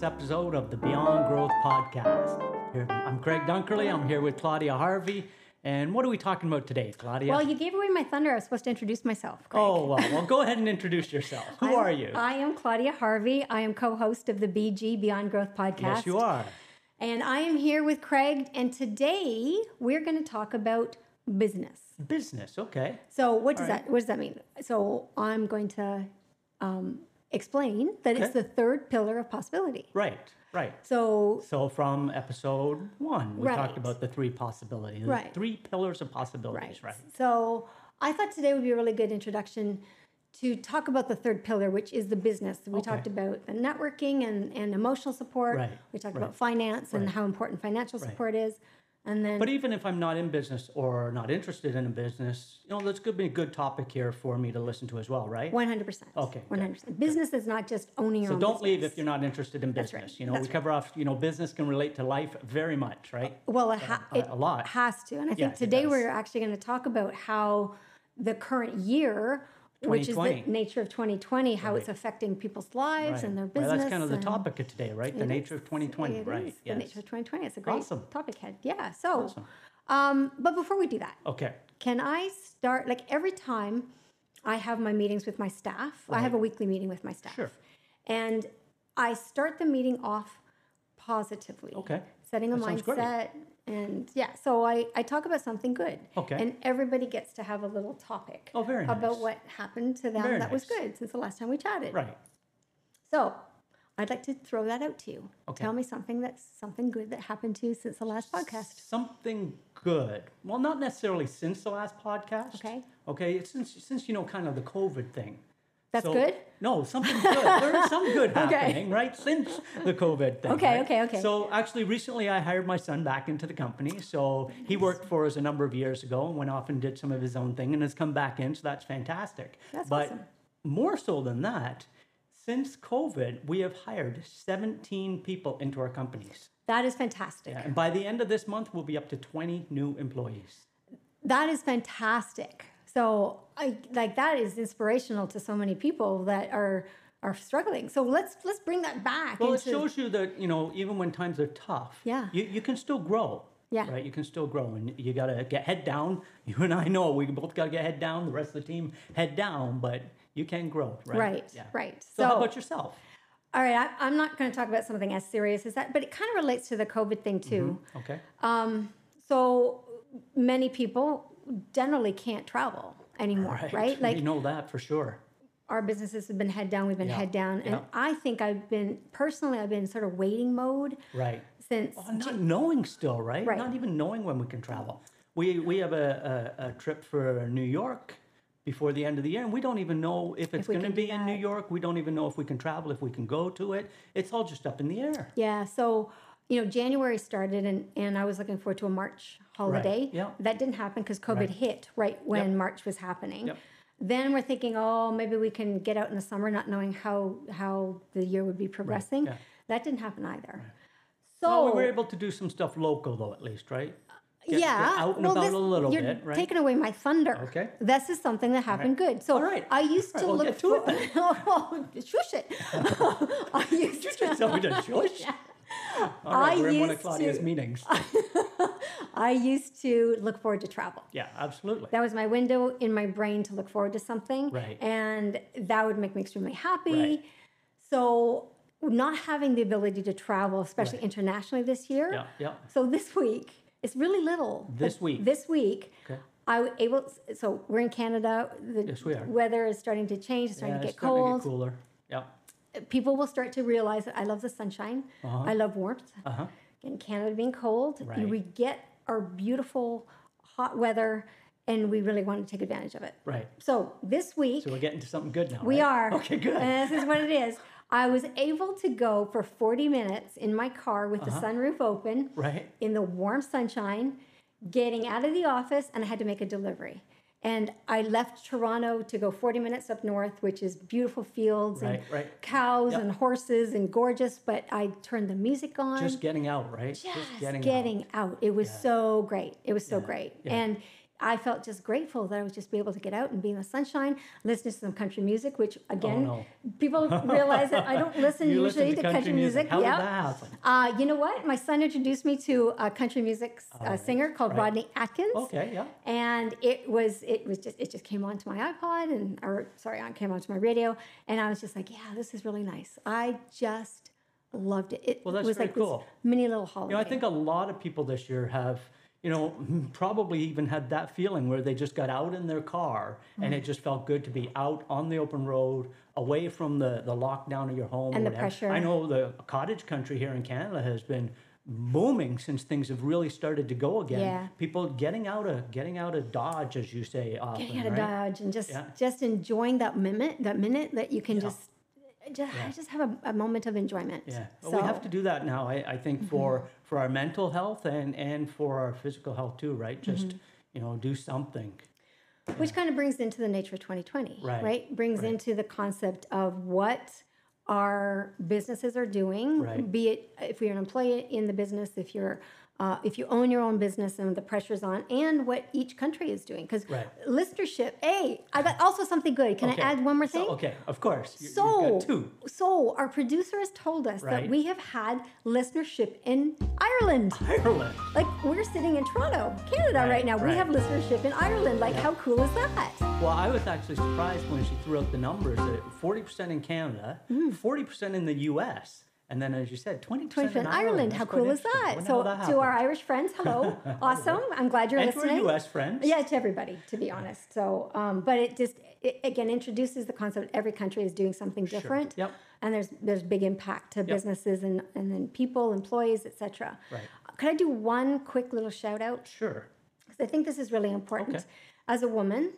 this episode of the Beyond Growth Podcast. Here- I'm Craig Dunkerley. I'm here with Claudia Harvey. And what are we talking about today, Claudia? Well, you gave away my thunder. I was supposed to introduce myself. Craig. oh, well, well, go ahead and introduce yourself. Who I'm- are you? I am Claudia Harvey. I am co-host of the BG Beyond Growth podcast. yes, you are. And I am here with Craig. And today we're going to talk about business. Business, okay. So what does right. that what does that mean? So I'm going to um, explain that it's the third pillar of possibility. Right, right. So So from episode one, we Right. talked about the three possibilities, the Right. three pillars of possibilities, right? So I thought today would be a really good introduction to talk about the third pillar, which is the business. We Okay. talked about the networking and, and emotional support. Right, We talked right, about finance and right. how important financial Right. support is. And then But even if I'm not in business or not interested in a business, you know, that's to be a good topic here for me to listen to as well, right? 100%. Okay, 100%. Business is not just owning your So don't leave if you're not interested in business. right, You know, that's we cover off, you know, business can relate to life very much, right? Uh, well, it, ha- a- it a lot. has to. And I think it today we're actually going to talk about how the current year, which is the nature of 2020, how it's affecting people's lives Right. and their Well, business. that's kind of the topic of today, right? The nature is. of 2020, It right? is Yes. The nature of 2020. It's a great Awesome. topic head. Yeah. So, Awesome. um, but before we do that, Okay. can I start? Like every time I have my meetings with my staff, I have a weekly meeting with my staff. Sure. And I start the meeting off positively. Okay. Setting a That mindset. And yeah, so I, I talk about something good. Okay. And everybody gets to have a little topic Oh, very about what happened to them Very that was good since the last time we chatted. Right. So I'd like to throw that out to you. Okay. Tell me something that's something good that happened to you since the last podcast. Something good. Well, not necessarily since the last podcast. Okay. Okay. It's since since you know kind of the COVID thing. That's So- good? No, something good. there is some good Okay. happening, right? Since the COVID thing. Okay, right? okay, okay. So actually, recently I hired my son back into the company. So he worked for us a number of years ago and went off and did some of his own thing and has come back in. So that's fantastic. That's but awesome. more so than that, since COVID, we have hired 17 people into our companies. That is fantastic. And by the end of this month, we'll be up to 20 new employees. That is fantastic. So I like that is inspirational to so many people that are are struggling. So let's let's bring that back Well, it shows you that, you know, even when times are tough, Yeah. you, you can still grow. Yeah. Right? You can still grow. And you got to get head down. You and I know we both got to get head down. The rest of the team head down, but you can grow. Right. Right, Yeah. right. So, how about yourself? All right, I, I'm not going to talk about something as serious as that, but it kind of relates to the COVID thing too. Okay. Um, so many people generally can't travel anymore, right? Like you know that for sure. our businesses have been head down, we've been Yeah, head down, and yeah. I think I've been personally, I've been sort of waiting mode Right. since. Oh, not knowing still, right? Right. Not even knowing when we can travel. We we have a, a, a trip for New York before the end of the year, and we don't even know if it's going to be in New. York. We don't even know if we can travel, if we can go to it. It's all just up in the air. Yeah, so you know, January started, and and I was looking forward to a March holiday. yeah. that didn't happen because COVID Right. hit right when Yep. March was happening. Yep. Then we're thinking, oh, maybe we can get out in the summer, not knowing how how the year would be progressing. yeah. That didn't happen either. So well, we were able to do some stuff local, though, at least, right? Get- get yeah, out and well, about this, a little you're bit, right? taking away my thunder. Okay. this is something that happened good. So All right. I used All to we'll look get to it for. oh, shush it. I used Did to. you tell me to shush? All right, I we're in one of used Claudia's to- meetings. I used to look forward to travel. Yeah, absolutely. That was my window in my brain to look forward to something. Right. And that would make me extremely happy. Right. So, not having the ability to travel, especially Right. internationally this year. Yeah, yeah. So, this week, it's really little. This week. This week, Okay. I was able, so we're in Canada. The Yes, we are. weather is starting to change, it's starting yeah, to it's get starting cold. to get cooler. Yeah. People will start to realize that I love the sunshine, Uh-huh. I love warmth. Uh huh. in Canada being cold, Right. we get our beautiful hot weather and we really want to take advantage of it. Right. So this week, So we're getting to something good now. we right? are. Okay, good. And this is what it is. I was able to go for 40 minutes in my car with Uh-huh. the sunroof open right. in the warm sunshine, getting out of the office, and I had to make a delivery. And I left Toronto to go 40 minutes up north, which is beautiful fields and Right, right. cows Yep. and horses and gorgeous. But I turned the music on Just getting out, right? just getting, getting, out. out. It was so great. It was so Yeah, great. yeah. And I felt just grateful that I was just be able to get out and be in the sunshine, listen to some country music, which again, no. people realize that I don't listen usually listen to country, music. How Yep. did that happen? Uh, you know what? My son introduced me to a country music uh, singer called right. Rodney Atkins. Okay, yeah. And it was it was just it just came onto my iPod and or sorry, it came onto my radio, and I was just like, yeah, this is really nice. I just loved it. It Well, that's was like cool. this mini little holiday. You know, I think a lot of people this year have, you know, probably even had that feeling where they just got out in their car and Mm. it just felt good to be out on the open road, away from the, the lockdown of your home. And the pressure. I know the cottage country here in Canada has been booming since things have really started to go again. Yeah. People getting out of getting out of Dodge, as you say often, getting out of? Dodge and just Yeah. just enjoying that minute that minute that you can Yeah. just just, just have a, a moment of enjoyment. Yeah, well, So, Mm-hmm. we have to do that now. I, I think for for our mental health and and for our physical health too, right? Just Mm-hmm. you know, do something. which kind of brings into the nature of 2020, Right, Brings right. into the concept of what our businesses are doing, Right. be it if you're an employee in the business, if you're uh, if you own your own business and the pressure's on, and what each country is doing. Because Right. listenership, hey, I got also something good. Can Okay. I add one more So, thing? okay, of course. You- So, so our producer has told us that we have had listenership in Ireland. Ireland. Like we're sitting in Toronto, Canada right, Right, now. We have listenership in Ireland. Like how cool is that? Well, I was actually surprised when she threw out the numbers that 40% in Canada, Mm. 40% in the US, and then as you said, 20% 20% in in Ireland. How cool is that? So, that to our. Irish friends, hello, awesome. I'm glad you're and to our. US friends. Yeah, to everybody, to be honest. So, um, but it just it, again introduces the concept. Every country is doing something different. Yep. And there's there's big impact to businesses and and then people, employees, etc. Right. Could I do one quick little shout out? Sure. Because I think this is really important. Okay. As a woman,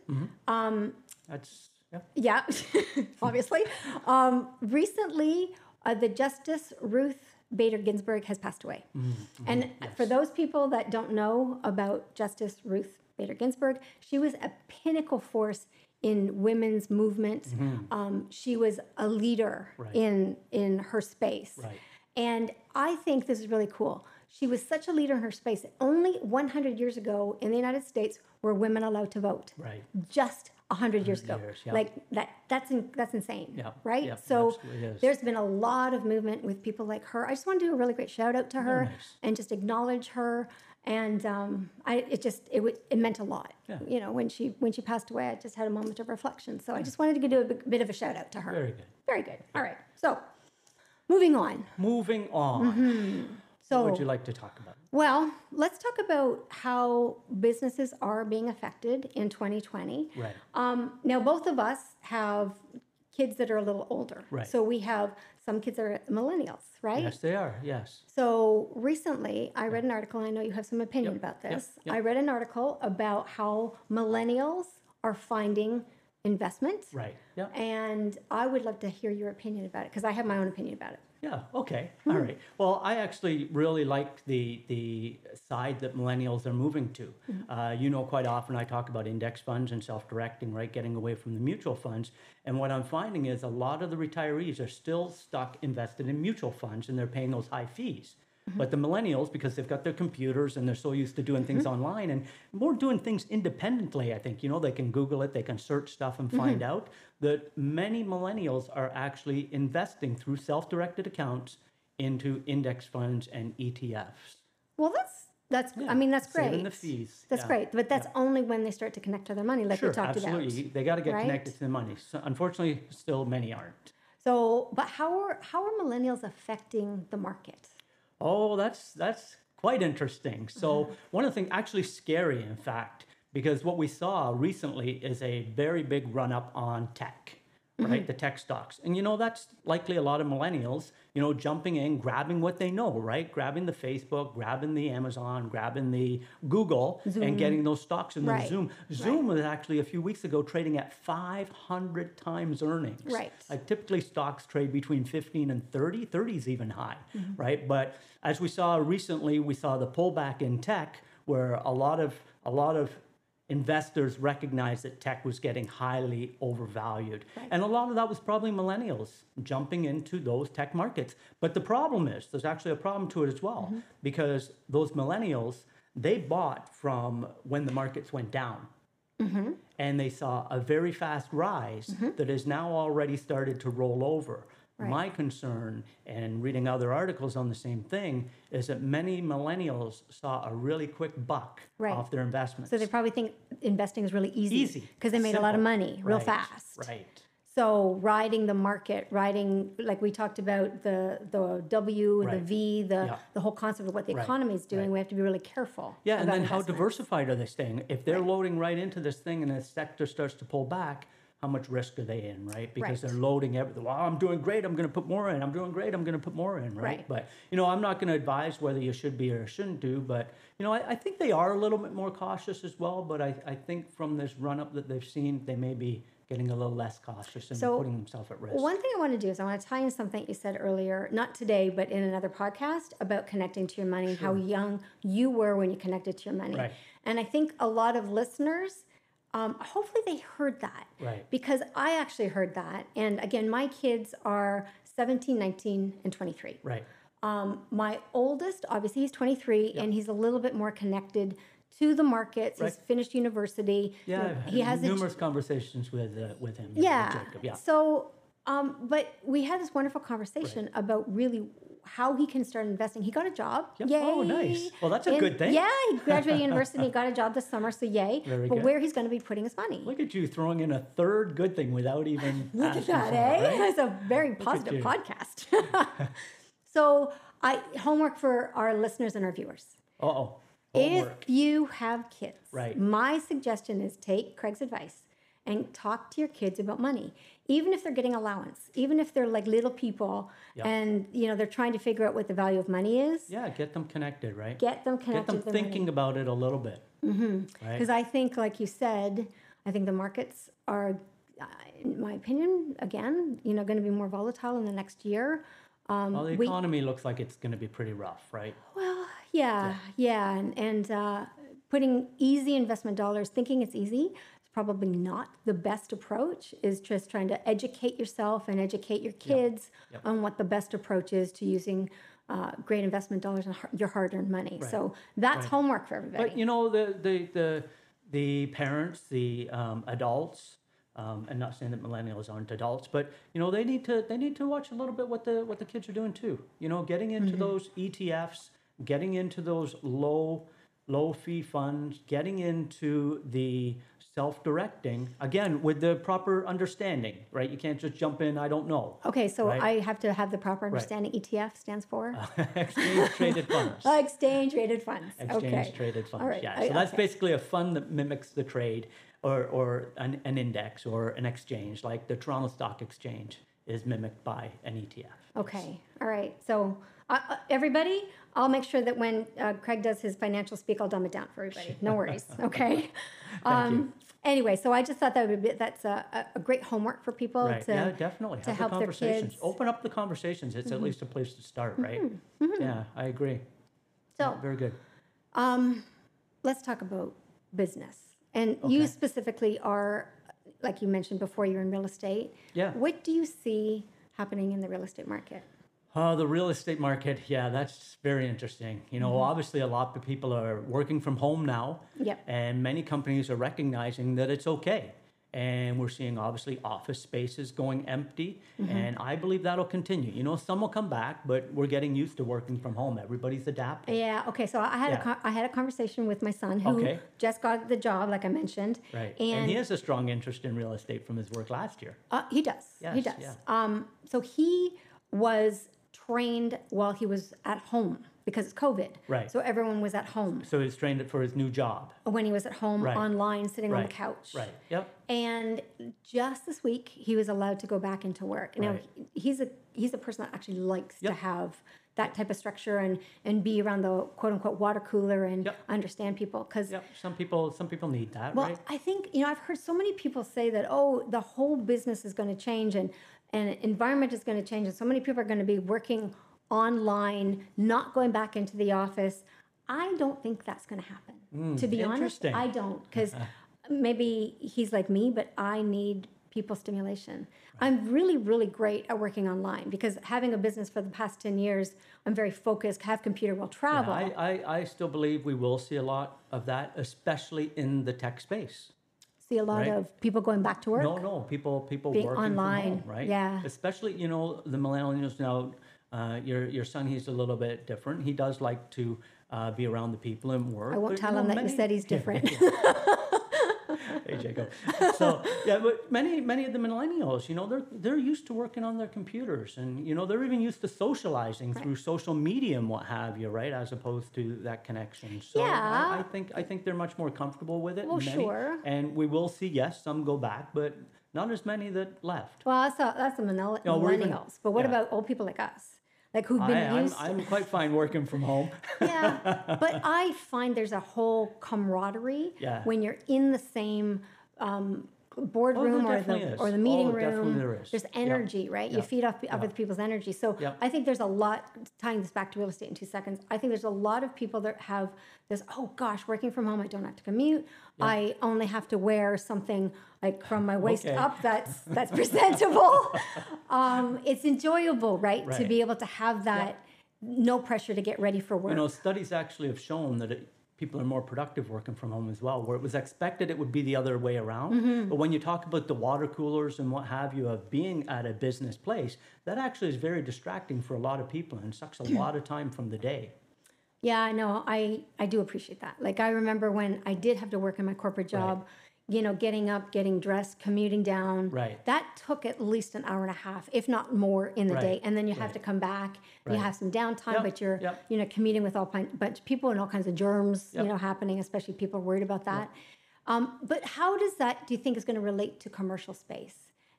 That's, yeah. yeah, obviously. Um, recently, uh, the Justice Ruth Bader Ginsburg has passed away. And for those people that don't know about Justice Ruth Bader Ginsburg, she was a pinnacle force in women's movement. Um, she was a leader Right. in in her space. Right. And I think this is really cool. She was such a leader in her space. Only 100 years ago in the United States were women allowed to vote Right. just a hundred years ago. years, yeah. Like that. That's in, that's insane. Yeah, Right. yeah, so there's been a lot of movement with people like her. I just want to do a really great shout out to her nice. and just acknowledge her. And um, I, it just it, w- it meant a lot. You know, when she when she passed away, I just had a moment of reflection. So I just wanted to do a bit- bit of a shout out to her. Very good. Very good. All right. So moving on. Moving on. Mm-hmm. So What would you like to talk about? well, let's talk about how businesses are being affected in 2020. Right. Um, now, both of us have kids that are a little older. Right. So we have some kids that are millennials, right? Yes, they are. Yes. So recently, I read an article. and I know you have some opinion Yep, about yep, this. yep. I read an article about how millennials are finding investment. Right. Yeah. And I would love to hear your opinion about it because I have my own opinion about it. Yeah. Okay. Hmm. All right. Well, I actually really like the the side that millennials are moving to. Mm-hmm. Uh, you know, quite often I talk about index funds and self-directing, right? Getting away from the mutual funds. And what I'm finding is a lot of the retirees are still stuck invested in mutual funds, and they're paying those high fees. Mm-hmm. But the millennials, because they've got their computers and they're so used to doing things Mm-hmm. online and more doing things independently, I think, you know, they can Google it, they can search stuff and find Mm-hmm. out that many millennials are actually investing through self directed accounts into index funds and ETFs. Well, that's that's. Yeah, I mean, that's great. saving the fees, That's yeah, great, but that's only when they start to connect to their money, like Sure, we talked absolutely. about. Absolutely, they got to get right? connected to the money. So unfortunately, still many aren't. So, but how are how are millennials affecting the market? Oh, that's that's quite interesting. So Mm-hmm. one of the things, actually scary, in fact, because what we saw recently is a very big run up on tech, Mm-hmm. right? The tech stocks, and you know that's likely a lot of millennials, you know, jumping in, grabbing what they know, right? Grabbing the Facebook, grabbing the Amazon, grabbing the Google, and getting those stocks in Right. the Zoom. Zoom was actually a few weeks ago trading at 500 times earnings. Right. Like typically stocks trade between 15 and 30, 30 is even high, right? But as we saw recently, we saw the pullback in tech where a lot of a lot of investors recognized that tech was getting highly overvalued. And a lot of that was probably millennials jumping into those tech markets. But the problem is, there's actually a problem to it as well because those millennials they bought from when the markets went down. Mm-hmm. And they saw a very fast rise that has now already started to roll over. Right. My concern, and reading other articles on the same thing, is that many millennials saw a really quick buck Right. off their investments. So they probably think investing is really easy. Easy. Because they made a lot of money real Right, fast. Right. So riding the market, riding like we talked about the the W, and the V, the Yeah. the whole concept of what the Right, economy is doing. right. We have to be really careful. Yeah, and then how diversified are they staying? If they're loading right into this thing and the sector starts to pull back, how much risk are they in, right? Because Right. they're loading everything. Well, I'm doing great. I'm going to put more in. I'm doing great. I'm going to put more in, right? Right. But you know, I'm not going to advise whether you should be or shouldn't do. But you know, I, I think they are a little bit more cautious as well. But I, I think from this run up that they've seen, they may be getting a little less cautious and So, putting themselves at risk. One thing I want to do is I want to tie in something you said earlier, not today, but in another podcast about connecting to your money and how young you were when you connected to your money. Right. And I think a lot of listeners, um, hopefully they heard that. Right. Because I actually heard that. And again, my kids are 17, 19, and 23. right. Um, my oldest, obviously, he's 23, and he's a little bit more connected to the markets. Right. He's finished university. Yeah, he has a numerous conversations with uh, with him. yeah. Yeah. So, um, but we had this wonderful conversation about really how he can start investing. He got a job. Yep. Yay. Oh, nice. Well, that's a In- good thing. Yeah, he graduated university, got a job this summer, so yay. Very but good. where he's going to be putting his money. Look at you throwing in a third good thing without even Look at that, eh? right? That's a very positive podcast. so, I homework for our listeners and our viewers. Uh-oh. If you have kids, Right. my suggestion is take Craig's advice and talk to your kids about money. Even if they're getting allowance, even if they're like little people Yep. and you know they're trying to figure out what the value of money is, Yeah, get them connected, right? get them connected. Get them thinking about it a little bit. Mm-hmm. Right? Because I think, like you said, I think the markets are, uh, in my opinion, again, you know, going to be more volatile in the next year. Um, well, the we- economy looks like it's going to be pretty rough, right? Well, yeah, yeah, and, and uh, putting easy investment dollars, thinking it's easy, probably not the best approach. Is just trying to educate yourself and educate your kids Yep. on what the best approach is to using uh, great investment dollars and your hard-earned money. So that's homework for everybody. But you know, the the the, the parents, the um, adults, um, and not saying that millennials aren't adults, but you know, they need to they need to watch a little bit what the what the kids are doing too. You know, getting into those ETFs, getting into those low low fee funds, getting into the self-directing again with the proper understanding right you can't just jump in i don't know okay, so right. I have to have the proper understanding. ETF stands for exchange traded funds exchange rated funds. exchange okay. traded funds. Right. Yeah, I- so that's basically a fund that mimics the trade or, or an, an index or an exchange, like the Toronto Stock Exchange is mimicked by an ETF. Okay, all right. So, uh, uh, everybody, I'll make sure that when uh, Craig does his financial speak, I'll dumb it down for everybody. No worries. Okay. um, you. Anyway, so I just thought that would be that's a, a- great homework for people Right. to yeah, definitely. to Have help the their conversations. kids. Mm-hmm. Open up the conversations. It's at least a place to start, right? Yeah, I agree. So, Very good. um, let's talk about business. And you specifically are, like you mentioned before, you're in real estate. Yeah. What do you see happening in the real estate market? Uh, the real estate market, yeah, that's very interesting. You know, Mm-hmm. obviously, a lot of people are working from home now, Yep. and many companies are recognizing that it's okay. And we're seeing obviously office spaces going empty, Mm-hmm. and I believe that'll continue. You know, some will come back, but we're getting used to working from home. Everybody's adapting. Yeah. Okay. So I had Yeah. a con- I had a conversation with my son who Okay. just got the job, like I mentioned. Right. And, And, he has a strong interest in real estate from his work last year. Uh, he does. Yes, he does. yeah. Um, so he was trained while he was at home because it's COVID. Right. So everyone was at home So he's trained it for his new job. when he was at home Right. online, sitting on the couch. Right. Yep. And just this week, he was allowed to go back into work. Now Right. he's a he's a person that actually likes to have that type of structure and and be around the quote unquote water cooler and Yep. understand people because Yep. Some people, some people need that, well, right? I think you know I've heard so many people say that oh the whole business is going to change and and environment is going to change and so many people are going to be working online, not going back into the office. I don't think that's going to happen. Hmm, to be honest. I don't because maybe he's like me, but I need people stimulation. I'm really, really great at working online because having a business for the past 10 years, I'm very focused, have computer, will travel. I, I, I still believe we will see a lot of that, especially in the tech space. See a lot Right. of people going back to work. No, no, people people Being working online, from home, right? yeah. Especially, you know, the millennials now. Uh, your your son, he's a little bit different. He does like to uh, be around the people and work. I won't but, tell know, him that many- you said he's different. hey Jacob. So yeah, but many many of the millennials, you know, they're they're used to working on their computers, and you know, they're even used to socializing through social media and what have you, right? As opposed to that connection. So I, Yeah. I think I think they're much more comfortable with it. Well, many, sure. And we will see, yes, some go back, but not as many that left. well, that's a, that's the millennials. No, we're even- but what yeah. about old people like us? Like who've been I, I'm, used I'm quite fine working from home. yeah but i find there's a whole camaraderie Yeah. when you're in the same um, boardroom or the is. or the meeting Oh, room there is. there's Yeah. energy right you Yeah. feed off other people's energy so Yeah. i think there's a lot tying this back to real estate in two seconds i think there's a lot of people that have this oh gosh working from home i don't have to commute i only have to wear something like from my waist Okay. up that's that's presentable um, it's enjoyable right, to be able to have that no pressure to get ready for work You know, studies actually have shown that it, people are more productive working from home as well. Where it was expected it would be the other way around. Mm-hmm. But when you talk about the water coolers and what have you of being at a business place, that actually is very distracting for a lot of people and sucks a lot of time from the day. Yeah, I know. I I do appreciate that. Like I remember when I did have to work in my corporate job, you know, getting up, getting dressed, commuting down. Right. That took at least an hour and a half, if not more, in the day. And then you have to come back. You have some downtime, Yep, but you're yep. you know commuting with all bunch of people and all kinds of germs, Yep. you know, happening. Especially people are worried about that. Um, but how does that do you think is going to relate to commercial space?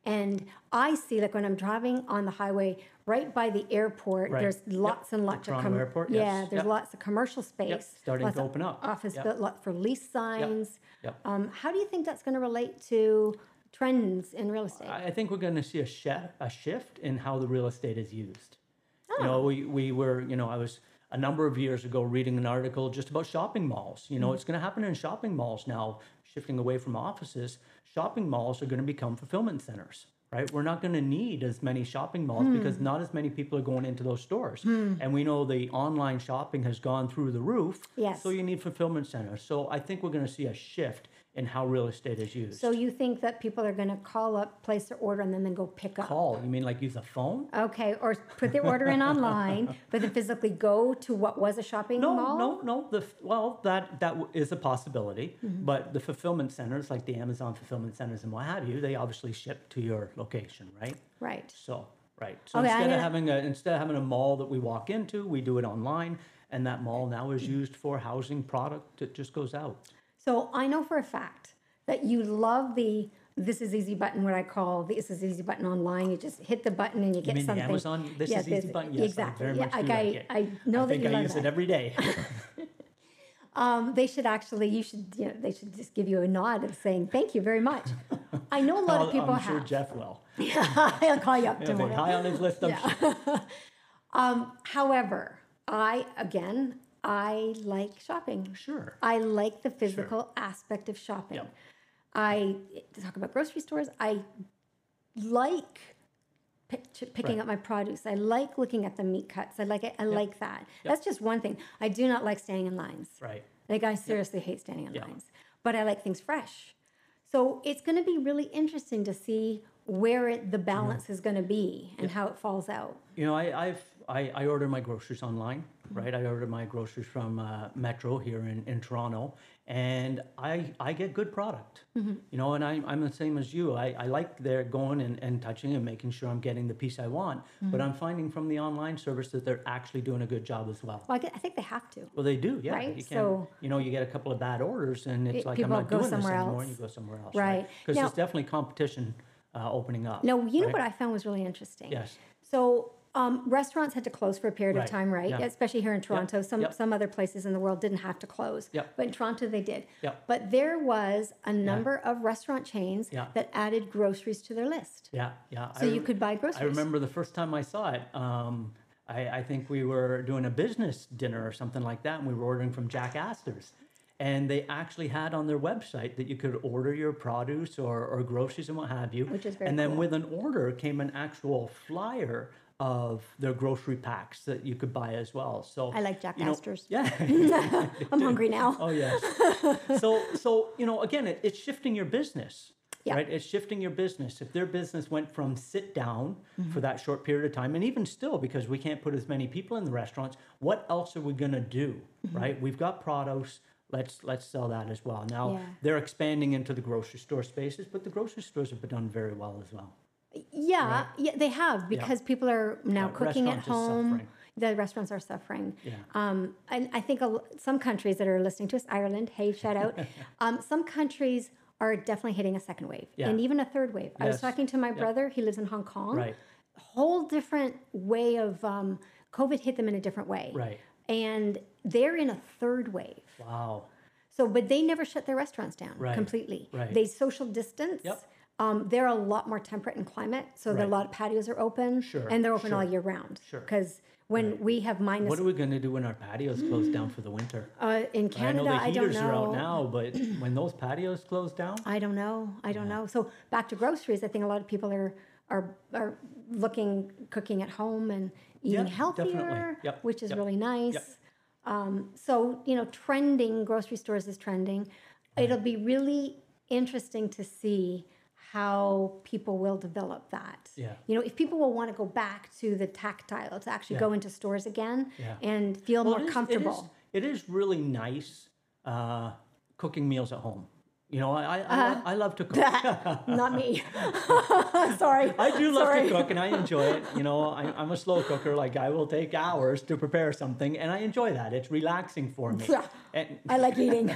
And I see like when I'm driving on the highway right by the airport, Right. there's Yep. lots and The lots of Toronto airport, yes. yeah, there's Yep. lots of commercial space, starting lots to open up. office, Yep. lot for lease signs. Yep. Um, how do you think that's going to relate to trends in real estate? I think we're going to see a, shi- a shift in how the real estate is used. You Oh. know, we, we were, you know, I was a number of years ago reading an article just about shopping malls. You know, Mm-hmm. it's going to happen in shopping malls now, shifting away from offices. Shopping malls are going to become fulfillment centers, right? We're not going to need as many shopping malls Hmm. because not as many people are going into those stores. And we know the online shopping has gone through the roof. Yes. So you need fulfillment centers. So I think we're going to see a shift in how real estate is used. so you think that people are going to call up, place their order, and then, then go pick up? Call, you mean like use a phone? Okay, or put their order in online, but then physically go to what was a shopping No, mall? no, no. The well, that that is a possibility. Mm-hmm. But the fulfillment centers, like the Amazon fulfillment centers and what have you, they obviously ship to your location, right? Right. So, right. So Okay, instead of having a instead of having a mall that we walk into, we do it online, and that mall now is used for housing product that just goes out. So I know for a fact that you love the this is easy button, what I call the this is easy button online. You just hit the button and you get mean something. Amazon This Yeah, Is Easy button? Yes, I exactly. very yeah, like I, it. I know I that think you I use that. it every day. Um, they should actually, you should, you know, they should just give you a nod of saying thank you very much. I know a lot of I'll- people I'm sure have. Jeff will. I'll call you up tomorrow. high on his list. I'm sure. Um, however, I again, I like shopping. Sure. I like the physical aspect of shopping. Yep. I to talk about grocery stores. I like pick, picking Right. up my produce. I like looking at the meat cuts. I like it. I like that. That's just one thing. I do not like standing in lines. Right. Like I seriously hate standing in lines. But I like things fresh. So it's going to be really interesting to see where it, the balance is going to be and how it falls out. You know, I, I've I, I order my groceries online, Mm-hmm. Right? I order my groceries from uh, Metro here in, in Toronto, and I I get good product. Mm-hmm. You know, and I, I'm the same as you. I, I like their going and, and touching and making sure I'm getting the piece I want. Mm-hmm. But I'm finding from the online service that they're actually doing a good job as well. Well, I, get, I think they have to. Well, they do, yeah. Right, You, can, so- you know, you get a couple of bad orders, and it's It- like I'm not doing this anymore, else. and you go somewhere else, Right. Because Now- there's definitely competition uh, opening up. No, you know what I found was really interesting? Yes. So um, restaurants had to close for a period Right, of time, right? yeah. Especially here in Toronto. Some yep. some other places in the world didn't have to close, Yep. but in Toronto they did. Yep. But there was a number of restaurant chains Yeah. that added groceries to their list, Yeah, yeah. so I you could buy groceries. I remember the first time I saw it. Um, I, I think we were doing a business dinner or something like that, and we were ordering from Jack Astor's. and they actually had on their website that you could order your produce or, or groceries and what have you. Which is very And then cool. with an order came an actual flyer of their grocery packs that you could buy as well. So I like Jack you know-. Yeah. I'm hungry now. Oh yes. so so you know again it, it's shifting your business. Yeah. Right? It's shifting your business. If their business went from sit down Mm-hmm. for that short period of time, and even still, because we can't put as many people in the restaurants, what else are we gonna do? Mm-hmm. Right? We've got produce. Let's let's sell that as well. Now Yeah. they're expanding into the grocery store spaces, but the grocery stores have done very well as well. Yeah, yeah, they have because people are now Yeah, cooking at home. The restaurants are suffering. Yeah. Um, and I think a some countries that are listening to us, Ireland, hey, shout out. um, some countries are definitely hitting a second wave Yeah. and even a third wave. I was talking to my brother, he lives in Hong Kong. Right. Whole different way of um, COVID hit them in a different way. Right. And they're in a third wave. Wow. So, but they never shut their restaurants down Right, completely. right. They social distance. Yep. Um, they're a lot more temperate in climate, so there a lot of patios are open, Sure, and they're open all year round. sure. Because when we have minus What are we gonna do when our patios close down for the winter? uh, in I know Canada, the I, don't heaters are out now, but when those patios close down, I don't know. I don't know. So back to groceries, I think a lot of people are are are looking cooking at home and eating Yeah, healthier, definitely. Yep, which is yep, really nice. yep. Um, so you know, trending grocery stores is trending. It'll be really interesting to see how people will develop that. Yeah. You know, if people will want to go back to the tactile, to actually Yeah. go into stores again Yeah. and feel Well, more it is- comfortable. It is, it is really nice uh, cooking meals at home. You know, I I, I, Uh-huh. lo- I love to cook. Not me. Sorry. I do love Sorry. to cook and I enjoy it. You know, I, I'm a slow cooker. Like I will take hours to prepare something, and I enjoy that. It's relaxing for me. And I like eating.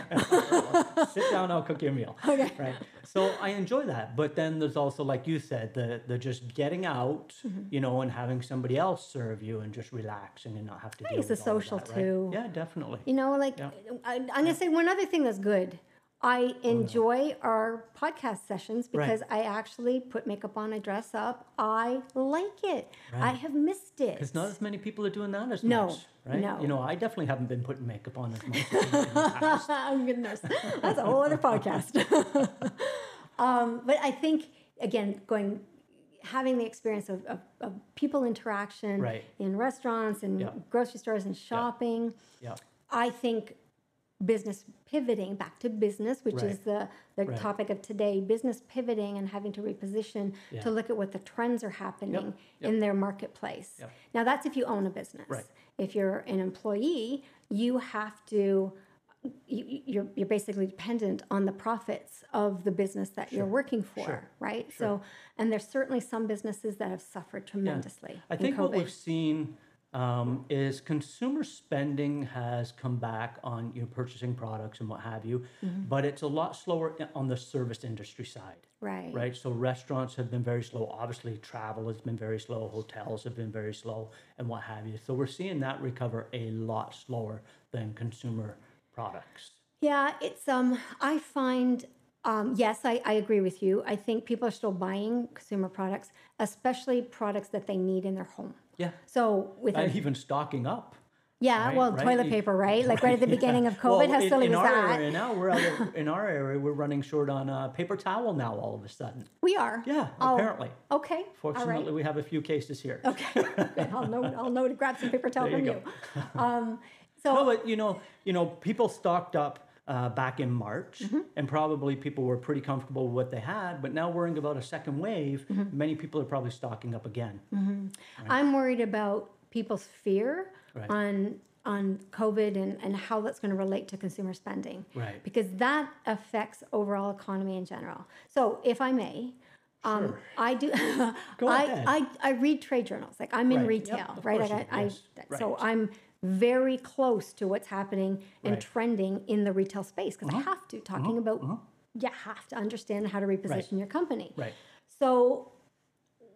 sit down, I'll cook your meal. Okay. Right. So I enjoy that. But then there's also, like you said, the the just getting out, Mm-hmm. you know, and having somebody else serve you and just relaxing and not have to deal it's with a all social that, right? too. Yeah, definitely. You know, like Yeah. I, I'm gonna say one other thing that's good. I enjoy our podcast sessions because I actually put makeup on, I dress up. I like it. I have missed it. Because not as many people are doing that as No, much, right? no. You know, I definitely haven't been putting makeup on as much. as I did in the oh goodness, that's a whole other podcast. um, but I think again, going having the experience of, of, of people interaction Right. in restaurants and Yeah. grocery stores and shopping. Yeah. I think business pivoting back to business, which is the, the Right. topic of today, business pivoting and having to reposition Yeah. to look at what the trends are happening Yep. in their marketplace. Yep. Now that's if you own a business. Right. If you're an employee, you have to you, you're you're basically dependent on the profits of the business that you're working for, Sure. right? So, and there's certainly some businesses that have suffered tremendously. I in think what we've seen um, is consumer spending has come back on you know, purchasing products and what have you, Mm-hmm. but it's a lot slower on the service industry side. right, Right, so restaurants have been very slow. Obviously, travel has been very slow. Hotels have been very slow, and what have you. So we're seeing that recover a lot slower than consumer products. Yeah, it's um I find um yes, I, I agree with you. I think people are still buying consumer products, especially products that they need in their home. Yeah, So with and even stocking up. yeah, right, well, right. toilet paper, right? Like right at the beginning of COVID, Well, how in, silly in was our that? area now, we're of, in our area we're running short on uh, paper towel now. All of a sudden, We are. yeah, Oh, apparently. Okay. All Fortunately, right. we have a few cases here. Okay. Good. I'll know. I'll know to grab some paper towel There from you you. Um, so No, but you know, you know, people stocked up uh, back in March, Mm-hmm. and probably people were pretty comfortable with what they had. But now, worrying about a second wave, Mm-hmm. many people are probably stocking up again. I'm worried about people's fear Right. on on COVID and, and how that's going to relate to consumer spending. Right. Because that affects overall economy in general. So if I may, um, Sure. I do Go I, ahead. I, I read trade journals. Like I'm in Right. Retail, of right? you I. Yes. I so I'm very close to what's happening and Right. trending in the retail space because Uh-huh. I have to talking about you have to understand how to reposition your company. Right. So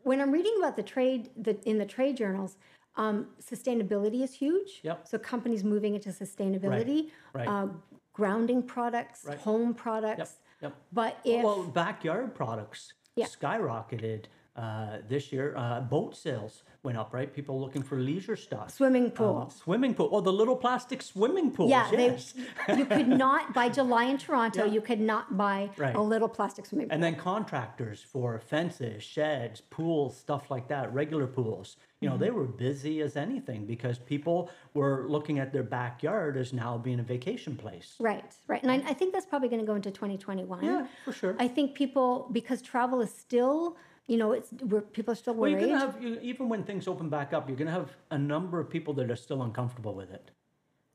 when I'm reading about the trade the, in the trade journals, um, sustainability is huge. Yep. So companies moving into sustainability, Right. Uh, grounding products, Right. home products. Yep. Yep. But if well, backyard products Yeah. skyrocketed uh, this year. Uh, boat sales went up, right? People looking for leisure stuff. Swimming Uh, pool. swimming pool. Oh, the little plastic swimming pools. yeah, yes. they, you could not by July in Toronto. Yeah. You could not buy Right. a little plastic swimming pool. And then contractors for fences, sheds, pools, stuff like that, regular pools. You know, Mm-hmm. they were busy as anything because people were looking at their backyard as now being a vacation place. Right, right. And I, I think that's probably going to go into 2021. Yeah, for sure. I think people, because travel is still, you know, it's where people are still Well, worried. you're gonna have you, even when things open back up, you're gonna have a number of people that are still uncomfortable with it,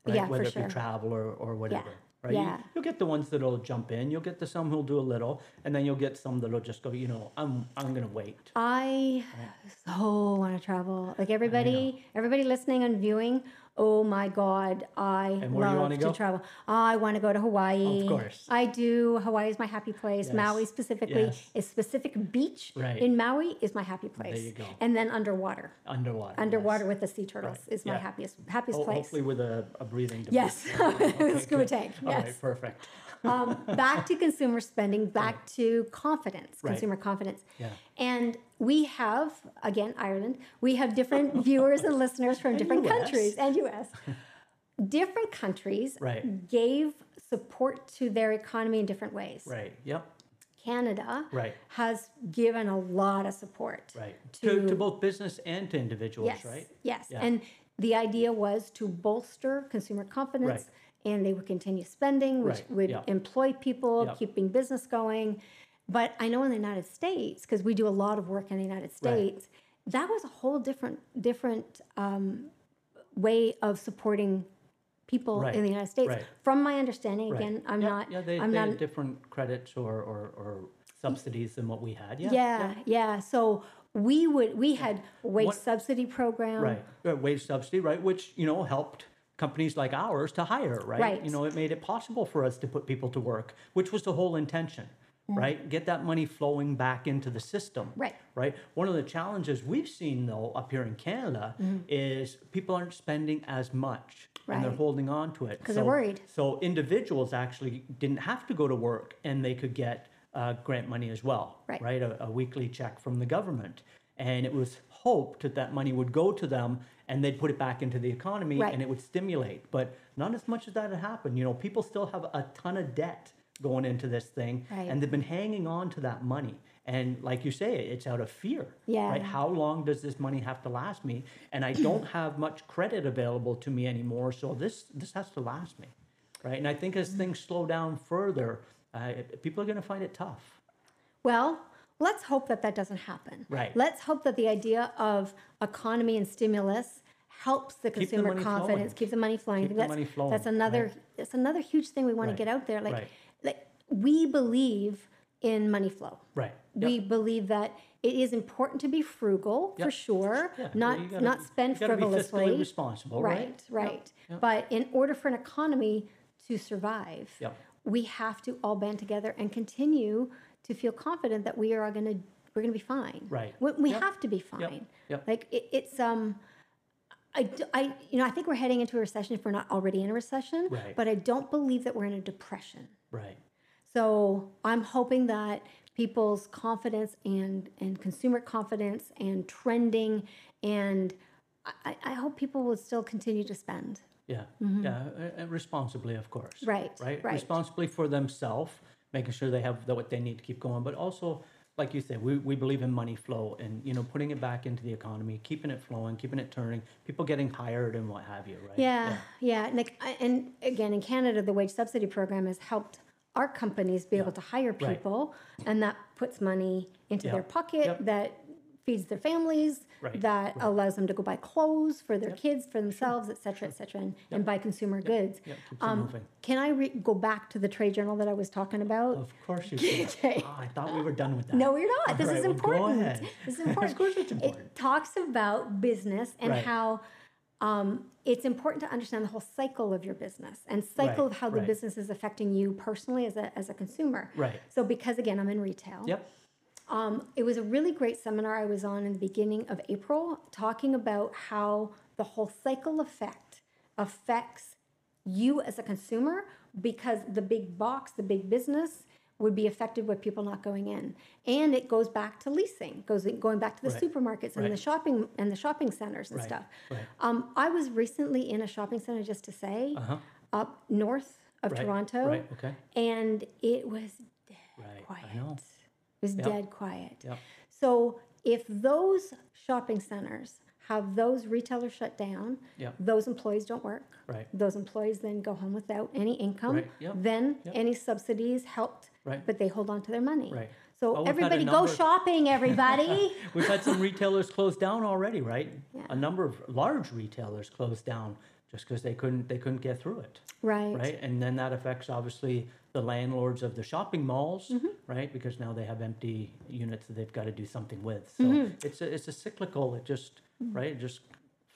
right? Yeah, for Whether it be travel or, or whatever, right? yeah. You, you'll get the ones that'll jump in. You'll get the some who'll do a little, and then you'll get some that'll just go. You know, I'm I'm gonna wait. I so want to travel. Like everybody, everybody listening and viewing. Oh my God, I And where you love to go? travel. I want to go to Hawaii. Of course. I do. Hawaii is my happy place. Yes. Maui specifically, Yes. a specific beach Right. in Maui is my happy place. There you go. And then underwater, Underwater. underwater yes. with the sea turtles Right. is my happiest happiest Ho- place. Hopefully with a, a breathing device. Yes, Okay, scuba good. tank. All right, Yes. perfect. Um, back to consumer spending, back to confidence, Right. consumer confidence. Yeah. And we have, again, Ireland, we have different viewers and listeners from And different US. countries and US. different countries Right. gave support to their economy in different ways. Right. Yep. Canada Right. has given a lot of support. Right. To, to To- both business and to individuals, Yes. right? Yes. Yeah. And the idea was to bolster consumer confidence Right. And they would continue spending, which Right. would Yeah. employ people, Yeah. keeping business going. But I know in the United States, because we do a lot of work in the United States, that was a whole different different um, way of supporting people Right. in the United States. Right. From my understanding, Right. again, I'm yeah, not Yeah, they, I'm they not had different credits or, or, or subsidies than what we had. Yeah. yeah, yeah, So we would we had wage What- subsidy program. Right. Uh, Wage subsidy, right? Which, you know, helped companies like ours to hire, right? Right. You know, it made it possible for us to put people to work, which was the whole intention, right? Get that money flowing back into the system. Mm-hmm. Right. Right. One of the challenges we've seen, though, up here in Canada is people aren't spending as much. And they're Mm-hmm. Holding on to it. 'Cause they're worried. So individuals actually didn't have to go to work and they could get uh, grant money as well, Right. right? A, a weekly check from the government. And it was hoped that that money would go to them and they'd put it back into the economy Right. and it would stimulate. But not as much as that had happened. You know, people still have a ton of debt going into this thing Right. and they've been hanging on to that money. And like you say, it's out of fear. Yeah. Right? How long does this money have to last me? And I don't have much credit available to me anymore, so this this has to last me. Right? And I think as things slow down further, uh, people are going to find it tough. Well, let's hope that that doesn't happen. Right. Let's hope that the idea of economy and stimulus helps the the consumer money confidence, flowing. keep the money flowing. Keep the that's, money flowing, That's another. right. That's another huge thing we want Right. to get out there. Like, Right. like we believe in money flow. Right. We believe that it is important to be frugal for sure, Yeah, not you gotta- not spend be frivolously. fiscally responsible, right? Right, right. But in order for an economy to survive, Yep. we have to all band together and continue to feel confident that we are going to we're going to be fine. Right. We, we Yep. have to be fine. Yep. Yep. Like it, it's um. I, I, you know, I think we're heading into a recession if we're not already in a recession. Right. But I don't believe that we're in a depression. Right. So I'm hoping that people's confidence and, and consumer confidence and trending and I- I, hope people will still continue to spend. Yeah. Yeah. uh, uh, responsibly, of course. Mm-hmm. Right, Right. right. Responsibly for themselves, making sure they have the, what they need to keep going, but also. Like you said, we, we believe in money flow and you know putting it back into the economy, keeping it flowing, keeping it turning, people getting hired and what have you, right? Yeah, yeah. And, like, and again, in Canada, the wage subsidy program has helped our companies be able to hire Right. people, and that puts money into Yeah. their pocket Yep. that feeds their families, Right, that allows them to go buy clothes for their kids, for themselves, et cetera, et cetera, and, and buy consumer goods. Yep, keeps Um, can I re- go back to the trade journal that I was talking about? Of course you can. Okay. Oh, I thought we were done with that. No, you're not. All This right, is well, go important. ahead. This is important. of course it's important. It talks about business and Right. how um, it's important to understand the whole cycle of your business and cycle Right, of how the right. business is affecting you personally as a, as a consumer. Right. So because again, I'm in retail. Yep. Um, it was a really great seminar I was on in the beginning of April, talking about how the whole cycle effect affects you as a consumer because the big box, the big business, would be affected with people not going in. And it goes back to leasing, goes going back to the Right. supermarkets and the shopping and the shopping centers and Right. stuff. Right. Um, I was recently in a shopping center, just to say, Uh-huh. up north of Right, Toronto, right, okay. and it was dead Right, quiet. It was Yep. dead quiet. Yep. So if those shopping centers have those retailers shut down, Yep. those employees don't work. Right. Those employees then go home without any income. Right, yep, Then yep. any subsidies helped, Right. but they hold on to their money. Right. So Well, we've had a everybody go shopping, everybody. We've had some retailers close down already, right? Yeah. A number of large retailers closed down just because they couldn't they couldn't get through it, right. right? And then that affects obviously the landlords of the shopping malls, Mm-hmm. right? Because now they have empty units that they've got to do something with. So Mm-hmm. it's a, it's a cyclical. It just right. It just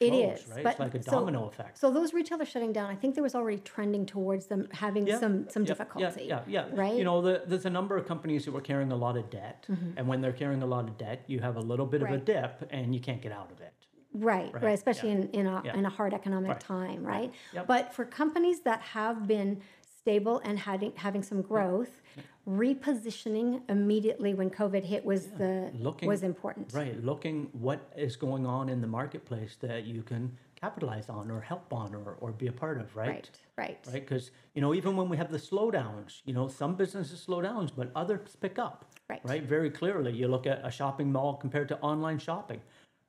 It flows, is, right? but it's like a so- domino effect. So those retailers shutting down, I think there was already trending towards them having Yeah, some some yeah, difficulty. Yeah, yeah, yeah. Right? You know, the, there's a number of companies that were carrying a lot of debt, and when they're carrying a lot of debt, you have a little bit of a Mm-hmm. Dip, and you can't get out of it. Right, Right, right, especially yeah. in, in a Yeah. in a hard economic Right, time, right? Yep. But for companies that have been stable and having having some growth, repositioning immediately when COVID hit was the Looking- was important. Right, looking what is going on in the marketplace that you can capitalize on or help on or, or be a part of, right? Right, right. Right, because you know even when we have the slowdowns, you know some businesses slow downs, but others pick up. Right. Right. Very clearly, you look at a shopping mall compared to online shopping.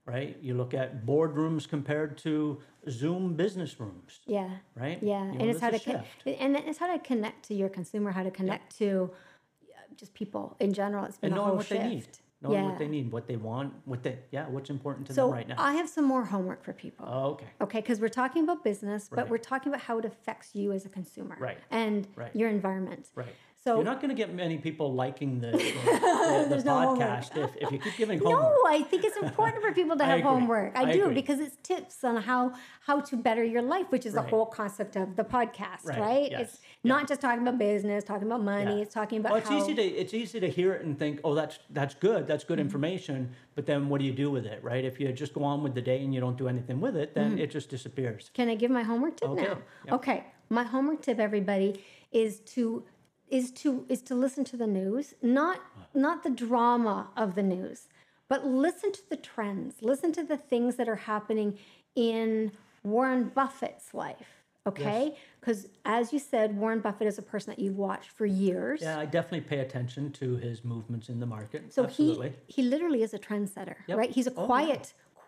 Right. You look at boardrooms compared to Zoom business rooms. Yeah. Right. Yeah, You and know, it's how to con- and it's how to connect to your consumer, how to connect to uh, just people in general. It's been and a knowing whole what shift. they need, knowing yeah. what they need, what they want, what they yeah, what's important to so them right now. I have some more homework for people. oh, okay. Okay, because we're talking about business, but we're talking about how it affects you as a consumer Right. and Right. your environment. Right. So You're not going to get many people liking the, the, the, the There's no homework. podcast if, if you keep giving homework. no, I think it's important for people to have homework. I, I do agree. because it's tips on how how to better your life, which is the whole concept of the podcast, Right, right? yes, It's not just talking about business, talking about money. Yeah. It's talking about well, it's how easy to it's easy to hear it and think, oh, that's that's good, that's Mm-hmm. good information. But then what do you do with it, right? If you just go on with the day and you don't do anything with it, then it just disappears. Can I give my homework tip Okay, now? yeah. Okay. My homework tip, everybody, is to is to is to listen to the news, not not the drama of the news, but listen to the trends. Listen to the things that are happening in Warren Buffett's life. Okay, because as you said, Warren Buffett is a person that you've watched for years. Yeah, I definitely pay attention to his movements in the market. So Absolutely. he he literally is a trendsetter, Yep. right? He's a oh,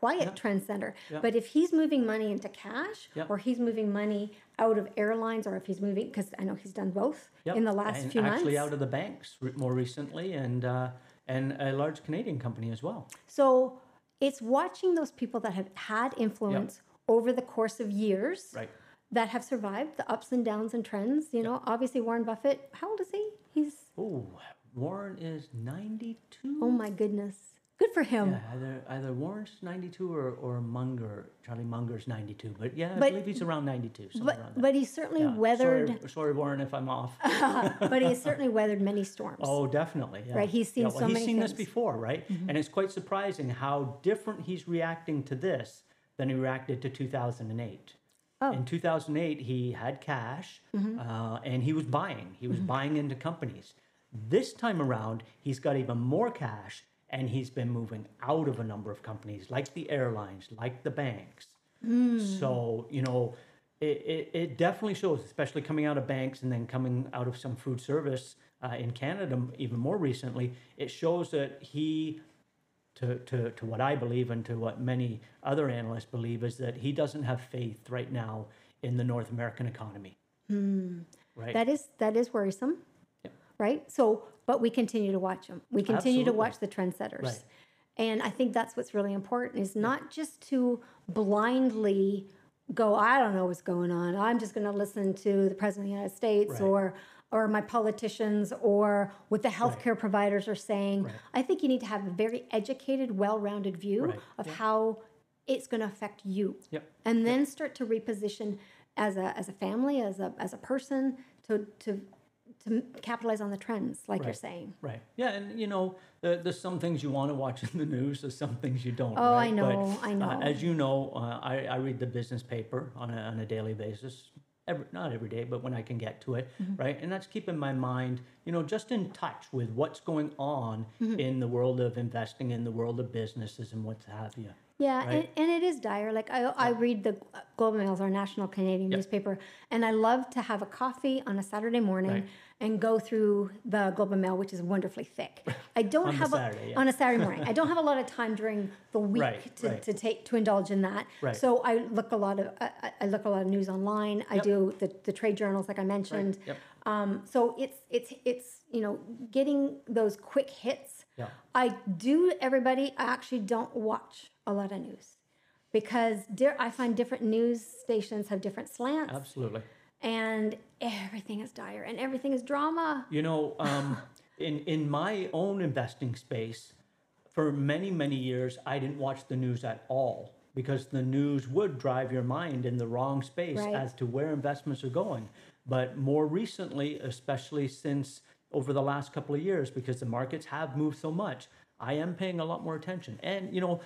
Oh, yeah. quiet, quiet trendsetter. Yep. But if he's moving money into cash, Yep. or he's moving money out of airlines, or if he's moving, because I know he's done both Yep. in the last and few actually months. Actually, out of the banks more recently, and uh, and a large Canadian company as well. so it's watching those people that have had influence over the course of years Right. that have survived the ups and downs and trends. You know, obviously Warren Buffett. How old is he? He's Oh, Warren is ninety-two. oh my goodness, good for him. Yeah, either either Warren's ninety two or, or Munger, Charlie Munger's ninety two. But yeah, I But- believe he's around ninety two. Somewhere around But there. but he's certainly Yeah. weathered. Sorry, sorry, Warren, if I'm off. but he certainly weathered many storms. Oh, definitely. Yeah. Right, he's seen yeah, well, so he's many seen this things. Mm-hmm. before, right? And it's quite surprising how different he's reacting to this than he reacted to 2008. Oh. In 2008, he had cash Mm-hmm. uh, and he was buying. He was buying into companies. This time around, he's got even more cash and he's been moving out of a number of companies, like the airlines, like the banks. Hmm. So, you know, it, it, it definitely shows, especially coming out of banks and then coming out of some food service uh, in Canada, even more recently, it shows that he, to, to, to what I believe and to what many other analysts believe, is that he doesn't have faith right now in the North American economy. Right? That is that is worrisome, right? So, but we continue to watch them. We continue to watch the trendsetters, Right. and I think that's what's really important is not just to blindly go. I don't know what's going on. I'm just going to listen to the president of the United States Right. or or my politicians or what the healthcare providers are saying. Right. I think you need to have a very educated, well-rounded view Right. of how it's going to affect you Yep. and then start to reposition as a as a family as a as a person to to to capitalize on the trends like you're saying Right. Yeah, and you know, there, there's some things you want to watch in the news. There's some things you don't. Oh, I right? know, I Uh, know. as you know, uh, I, I read the business paper on a, on a daily basis, every, not every day, but when I can get to it, Mm-hmm. right? And that's keeping my mind, you know, just in touch with what's going on Mm-hmm. in the world of investing, in the world of businesses, and what have you. Yeah, right? and, and it is dire. Like I, I read the Globe and Mail, our national Canadian Yep. newspaper, and I love to have a coffee on a Saturday morning Right. And go through the Globe and Mail, which is wonderfully thick. I don't On have Saturday, a, yeah. on a Saturday morning. I don't have a lot of time during the week Right, to, right. to take to indulge in that. Right. So I look a lot of I, I- I look a lot of news online. I Yep. do the, the trade journals, like I mentioned. Yep. Um, so it's it's it's you know getting those quick hits. Yeah. I do everybody. I actually don't watch a lot of news because I find different news stations have different slants, Absolutely. And everything is dire and everything is drama. You know, um, in in my own investing space, for many many years, I didn't watch the news at all because the news would drive your mind in the wrong space Right. as to where investments are going. But more recently, especially since over the last couple of years, because the markets have moved so much, I am paying a lot more attention. And you know,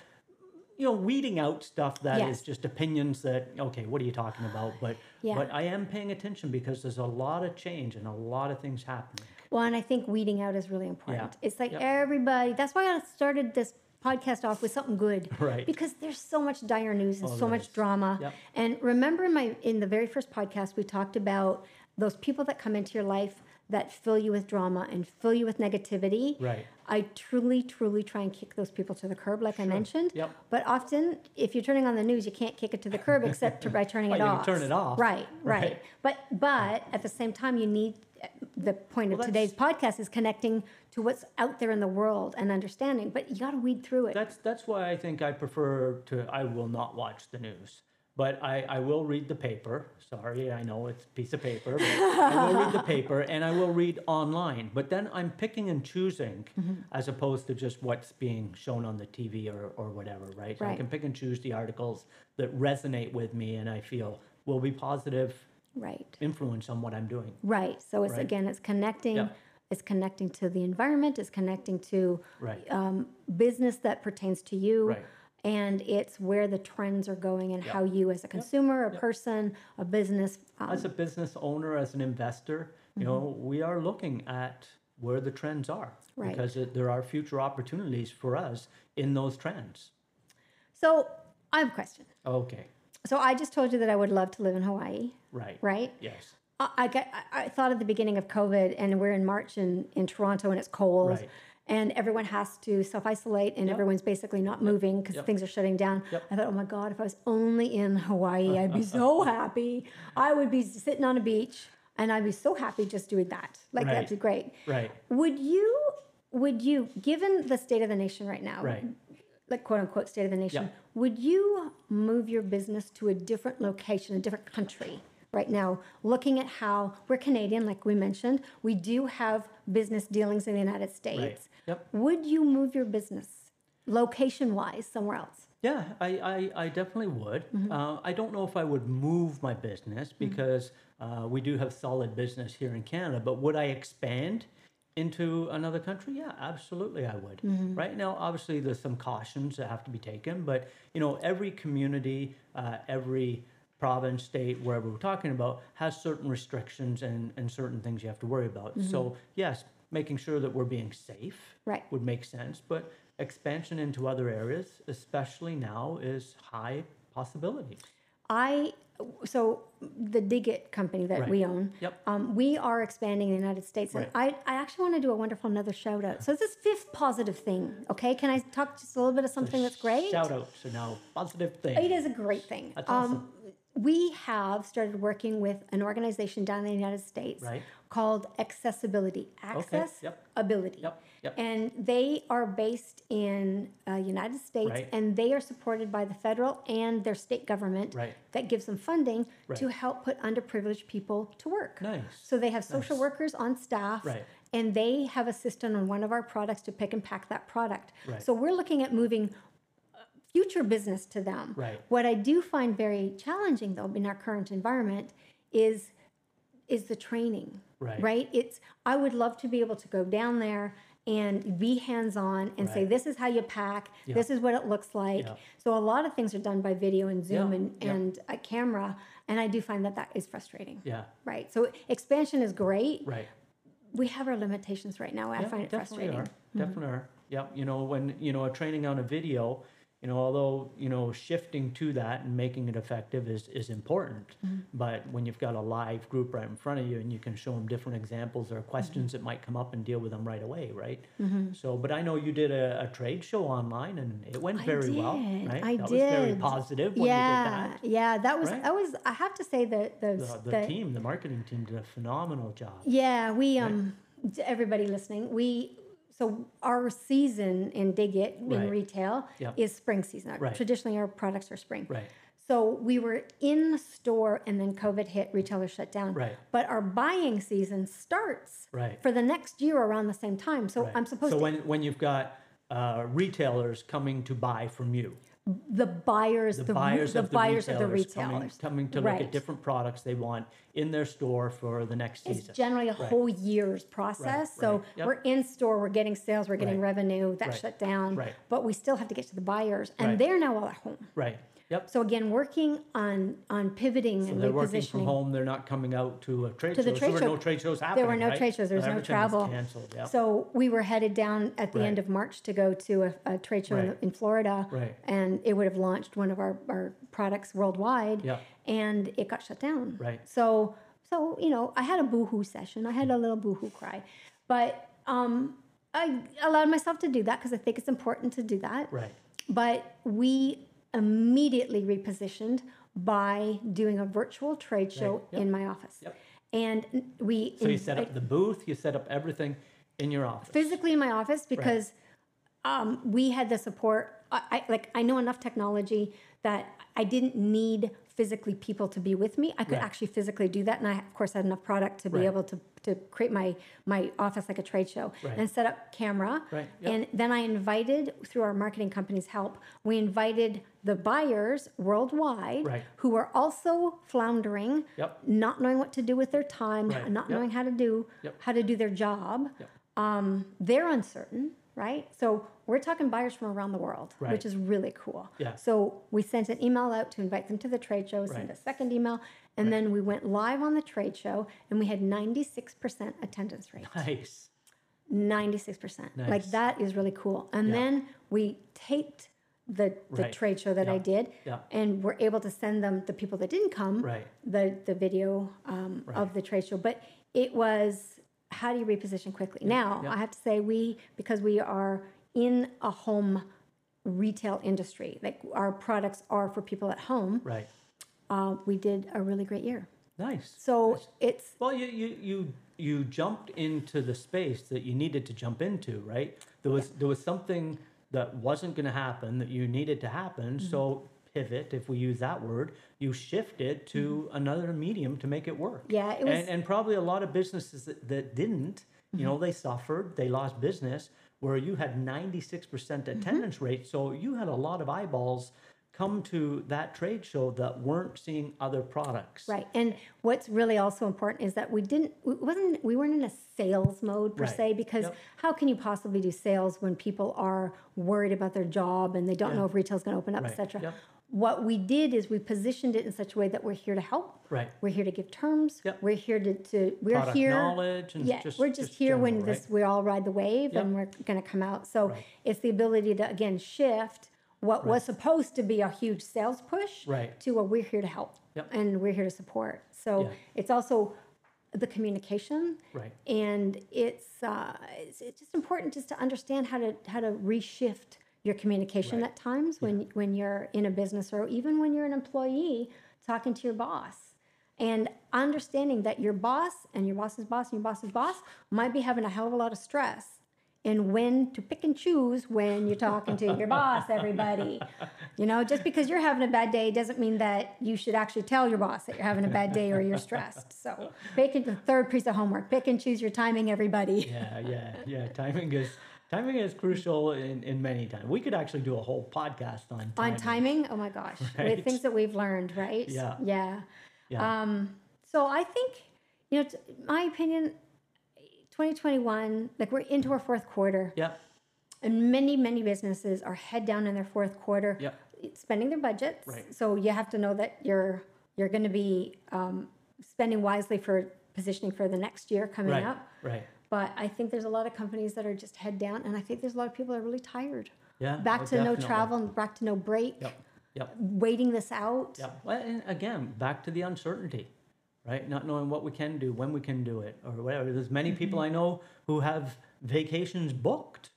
you know, weeding out stuff that is Yes. just opinions that okay, what are you talking about? But Yeah. but I am paying attention because there's a lot of change and a lot of things happening. Well, and I think weeding out is really important. Yeah. It's like Yep. everybody. That's why I started this podcast off with something good, Right. Because there's so much dire news and Oh, so much is. drama. Yep. And remember, in my in the very first podcast, we talked about those people that come into your life that fill you with drama and fill you with negativity. Right. I truly, truly try and kick those people to the curb, like I mentioned. Yep. But often, if you're turning on the news, you can't kick it to the curb except to, by turning Well, it you off. turn it off. Right, right. Right. But but at the same time, you need uh, the point of today's podcast is connecting to what's out there in the world and understanding. But you got to weed through it. That's that's why I think I prefer to. I will not watch the news, but I, I will read the paper. Sorry, I know it's a piece of paper, but I will read the paper and I will read online. But then I'm picking and choosing, Mm-hmm. as opposed to just what's being shown on the TV or, or whatever, right? So I can pick and choose the articles that resonate with me and I feel will be positive right. influence on what I'm doing. Right. So it's Right. again, it's connecting. Yeah. It's connecting to the environment. It's connecting to Right. um, business that pertains to you. Right. And it's where the trends are going and Yep. how you, as a consumer, a person, a business, um, as a business owner, as an investor, you know, we are looking at where the trends are Right. because it, there are future opportunities for us in those trends. So I have a question. Okay, So I just told you that I would love to live in Hawaii, right. right? Yes. I, I, got, I I thought at the beginning of COVID, and we're in March in, in Toronto, and it's cold, Right. And everyone has to self isolate, and Yep. everyone's basically not moving because Yep. things are shutting down. Yep. I thought, oh my God, if I was only in Hawaii, I'd be so happy. I would be sitting on a beach, and I'd be so happy just doing that. Like Right. that'd be great. Right. Would you? Would you, given the state of the nation right now, Right. like quote unquote state of the nation, would you move your business to a different location, a different country right now? Looking at how we're Canadian, like we mentioned, we do have business dealings in the United States. Yep. Would you move your business location wise somewhere else? Yeah, I, I, I definitely would. Mm-hmm. Uh, I don't know if I would move my business because uh, we do have solid business here in Canada, but would I expand into another country? Yeah, absolutely I would. Mm-hmm. Right now, obviously, there's some cautions that have to be taken, but you know, every community, uh, every province, state, wherever we're talking about, has certain restrictions and, and certain things you have to worry about. So, yes, making sure that we're being safe Mm-hmm. Right. would make sense, but expansion into other areas, especially now, is high possibility. I so the Digit company that Right. we own. Yep. Um, we are expanding in the United States, and I, I actually want to do a wonderful another shout out. So this fifth positive thing. Okay, can I talk just a little bit of something that's great? Shout outs are now positive thing. It is a great thing. That's awesome. We have started working with an organization down in the United States Right. called Accessibility. Access yep. Ability. Yep, yep. And they are based in uh, United States, Right. and they are supported by the federal and their state government Right. that gives them funding to help put underprivileged people to work. Nice. So they have social workers on staff, and they have a system on one of our products to pick and pack that product. Right. So we're looking at moving future business to them. Right. What I do find very challenging, though, in our current environment, is is the training. Right. Right. It's. I would love to be able to go down there and be hands on and say, this is how you pack. This is what it looks like. Yeah. So a lot of things are done by video and Zoom Yeah, and yeah. and a camera. And I do find that that is frustrating. Yeah. Right. So expansion is great. Right. We have our limitations right now. I Yeah, find it definitely frustrating. Are. Mm-hmm. Definitely are. Yep. You know, when you know a training on a video, you know, although you know shifting to that and making it effective is is important, Mm-hmm. but when you've got a live group right in front of you and you can show them different examples or questions Mm-hmm. that might come up and deal with them right away, right? So, but I know you did a, a trade show online and it went I very well, right? I that was very positive when yeah, you did yeah, that was Right? that was. I have to say that the that. The, the team, the marketing team, did a phenomenal job. Yeah, we um, to everybody listening, we so our season in Dig It in Right. retail Yep. is spring season. Right. Traditionally, our products are spring. Right. So we were in the store, and then COVID hit. Retailers shut down. Right. But our buying season starts Right. for the next year around the same time. So Right. I'm supposed so to when when you've got uh, retailers coming to buy from you, the buyers, the, the, buyers the of the buyers retailers, of the retailers. Coming, coming to look at different products they want in their store for the next It's season. It's generally a Right. whole year's process. So right. Yep. we're in store, we're getting sales, we're getting Right. revenue. That Right. shut down, Right. but we still have to get to the buyers, and Right. they're now all at home. right. Yep. So again, working on on pivoting So and they're working from repositioning. home. They're not coming out to a trade To the show. trade there show. were no trade shows happening. There were no right? trade shows. There was no Everything was travel. canceled. Yep. So we were headed down at the end of March to go to a, a trade show in, in Florida, Right. and it would have launched one of our, our products worldwide, Yep. and it got shut down. Right. So so you know, I had a boohoo session. I had a little boohoo cry, but um, I allowed myself to do that because I think it's important to do that. right. But we immediately repositioned by doing a virtual trade show Right, yep. in my office. Yep. And we So you set up the booth. You set up everything in your office. physically in my office because um, we had the support. I, I like I know enough technology that I didn't need physically people to be with me. I could Right. actually physically do that, and I of course had enough product to be Right. able to to create my my office like a trade show Right. and set up camera. Right, yep. And then I invited through our marketing company's help, we invited the buyers worldwide Right. who were also floundering, Yep. not knowing what to do with their time, not yep. knowing how to do how to do their job. Um, they're uncertain, right? So we're talking buyers from around the world, Right. which is really cool. Yeah. So we sent an email out to invite them to the trade show, sent Right. a second email, and then we went live on the trade show, and we had 96% attendance rate. Nice. 96%. Nice. Like that is really cool. And Yeah. then we taped the, the Right. trade show that I did Yeah. and we're able to send them the people that didn't come Right. the the video um, Right. of the trade show. But it was how do you reposition quickly? Now yeah. I have to say we because we are in a home retail industry, like our products are for people at home. Right. Uh, we did a really great year. Nice. So Nice. it's Well, you, you you you jumped into the space that you needed to jump into, right? There was there was something that wasn't going to happen that you needed to happen. Mm-hmm. So pivot, if we use that word, you shifted to another medium to make it work. Mm-hmm. Yeah, it was- and, and probably a lot of businesses that, that didn't. You know, Mm-hmm. they suffered, they lost business. Where you had ninety six percent Mm-hmm. attendance rate, so you had a lot of eyeballs come to that trade show that weren't seeing other products. Right. And what's really also important is that we didn't we wasn't we weren't in a sales mode per Right. se because Yep. how can you possibly do sales when people are worried about their job and they don't know if retail's going to open up, Right. etc. Yep. What we did is we positioned it in such a way that we're here to help. Right. We're here to give terms. Yep. We're here to, to we're Product here. knowledge and yeah, just- we're just, just here when general, this we all ride the wave Yep. and we're going to come out. So Right. it's the ability to again shift what was supposed to be a huge sales push Right. to a we're here to help Yep. and we're here to support. So Yeah. it's also the communication Right. and it's, uh, it's it's just important just to understand how to how to reshift your communication Right. at times when when you're in a business or even when you're an employee talking to your boss and understanding that your boss and your boss's boss and your boss's boss might be having a hell of a lot of stress and when to pick and choose when you're talking to your boss everybody you know just because you're having a bad day doesn't mean that you should actually tell your boss that you're having a bad day or you're stressed so pick and the third piece of homework pick and choose your timing everybody Yeah, yeah, yeah. Timing is timing is crucial in, in many times. We could actually do a whole podcast on timing. on timing oh my gosh Right. with things that we've learned right Yeah. yeah Yeah. um so i think you know t- my opinion 2021 like we're into our fourth quarter Yeah. and many many businesses are head down in their fourth quarter Yep. spending their budgets Right. so you have to know that you're You're going to be um, spending wisely for positioning for the next year coming Right. up. Right. But I think there's a lot of companies that are just head down, and I think there's a lot of people that are really tired. Yeah. Oh, back oh, to no travel and back to no break, Yep. Yep. waiting this out. Yep. Well, and again, back to the uncertainty, right? Not knowing what we can do, when we can do it, or whatever. There's many people mm-hmm. I know who have vacations booked,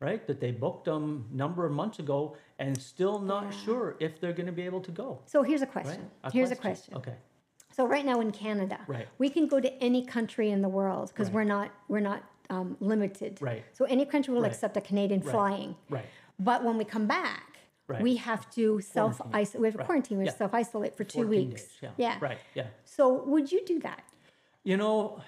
right? That they booked them a number of months ago and still not Yeah. sure if they're going to be able to go. So here's a Right? question. Here's a question. Okay. So right now in Canada, Right. we can go to any country in the world because Right. we're not we're not um, limited. Right. So any country will Right. accept a Canadian flying. Right. But when we come back, Right. we have to self isolate. We have a quarantine. We have Yeah. to self isolate for two weeks. days, yeah. yeah. Right. Yeah. So would you do that? You know,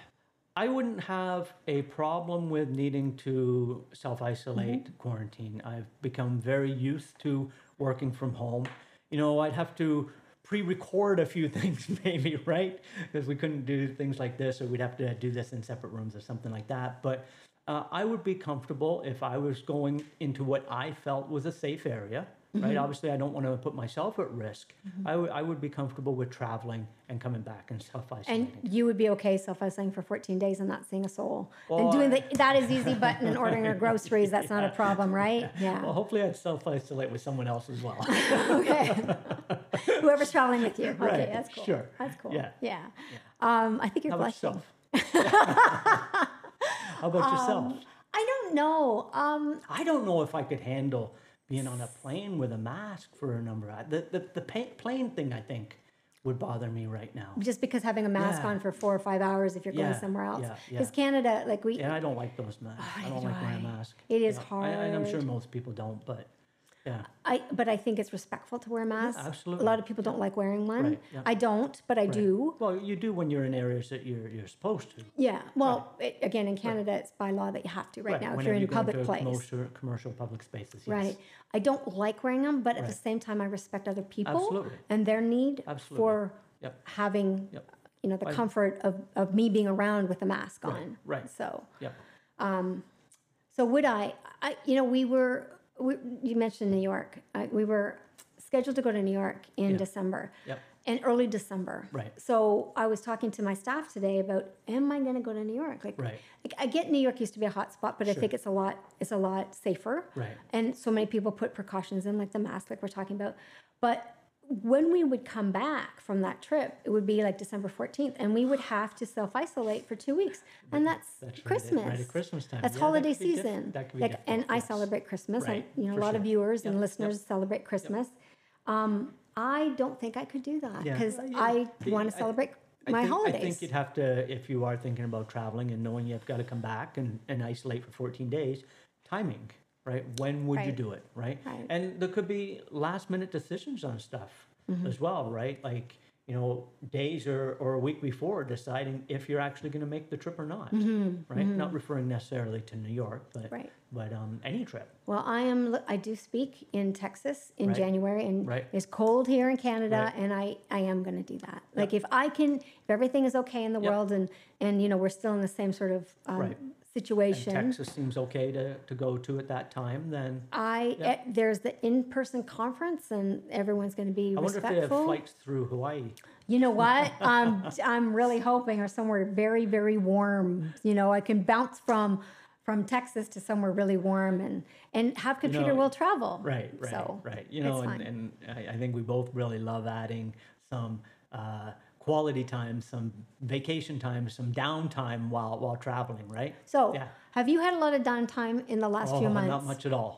I wouldn't have a problem with needing to self isolate, Mm-hmm. quarantine. I've become very used to working from home. You know, I'd have to pre record a few things, maybe, right? Because we couldn't do things like this, or we'd have to do this in separate rooms or something like that. But uh, I would be comfortable if I was going into what I felt was a safe area. Mm-hmm. Right. Obviously, I don't want to put myself at risk. I would I would be comfortable with traveling and coming back and self And you would be okay self isolating for 14 days and not seeing a soul. and doing the, that is easy button and ordering your groceries. That's not a problem, right? Yeah. Well, hopefully I'd self isolate with someone else as well. okay. Whoever's traveling with you. Okay, Right, that's cool. sure. That's cool. Yeah. Yeah. Um, I think you're How about yourself? How about yourself? I don't know. Um, I don't know if I could handle being on a plane with a mask for a number of the the, the plane thing. I think would bother me right now. just because having a mask Yeah. on for four or five hours if you're going Yeah, somewhere else. yeah, yeah. Because Canada, like we, And I don't like those masks. I don't do like wearing a I. mask. It is Yeah, I, and I'm sure most people don't, but yeah. I, but I think it's respectful to wear masks. absolutely. A lot of people don't like wearing one. Right, yeah. I don't, but I do. Well, you do when you're in areas that you're you're supposed to. Yeah. Well, it, again, in Canada, it's by law that you have to right, now if you're in you a go into public place. Commercial, commercial public spaces. Yes. Right. I don't like wearing them, but at the same time, I respect other people Absolutely. and their need Absolutely. for Yep. having, Yep. you know, the I- comfort of, of me being around with a mask Right, on. right. So, Yep. Um, so would I, I, you know, we were, we, you mentioned New York. I, we were scheduled to go to New York in Yeah. December. Yep. And early December. Right. So I was talking to my staff today about, am I going to go to New York? Like, Right. like, I get New York used to be a hot spot, but I think it's a lot, it's a lot safer. Right. And so many people put precautions in, like the mask, like we're talking about. But when we would come back from that trip, it would be like December 14th, and we would have to self isolate for two weeks. And that's, That's right at- Christmas. right at Christmas time. That's Yeah, holiday could be diff- season. that could be like, and I celebrate Christmas. Right, And, you know, a lot of viewers Yep, and yep. listeners celebrate Christmas. Um, I don't think I could do that Yeah. because Well, yeah. I want to celebrate I my think, holidays. I think you'd have to, if you are thinking about traveling and knowing you've got to come back and, and isolate for 14 days, timing, right? When would you do it, right? Right. And there could be last minute decisions on stuff Mm-hmm. as well, right? Like, you know, days or, or a week before deciding if you're actually going to make the trip or not, right? Not referring necessarily to New York, but, Mm-hmm. Right. but um, any trip. Well, I am. I do speak in Texas in Right. January, and Right. it's cold here in Canada, Right. and I I am going to do that. Like if I can, if everything is okay in the Yep. world, and and you know we're still in the same sort of um, Right. And. Texas seems okay to, to go to at that time, then I Yep. eh, there's the in-person conference, and everyone's going to be I wonder if they have respectful. flights through Hawaii. You know what? um, I'm really hoping or somewhere very, very warm. You know, I can bounce from from Texas to somewhere really warm and and have computer will travel. Right, right, So right. You know, and, and I, I think we both really love adding some uh, quality time, some vacation time, some downtime while while traveling, right? So, Yeah. have you had a lot of downtime in the last Oh, few months? not much at all.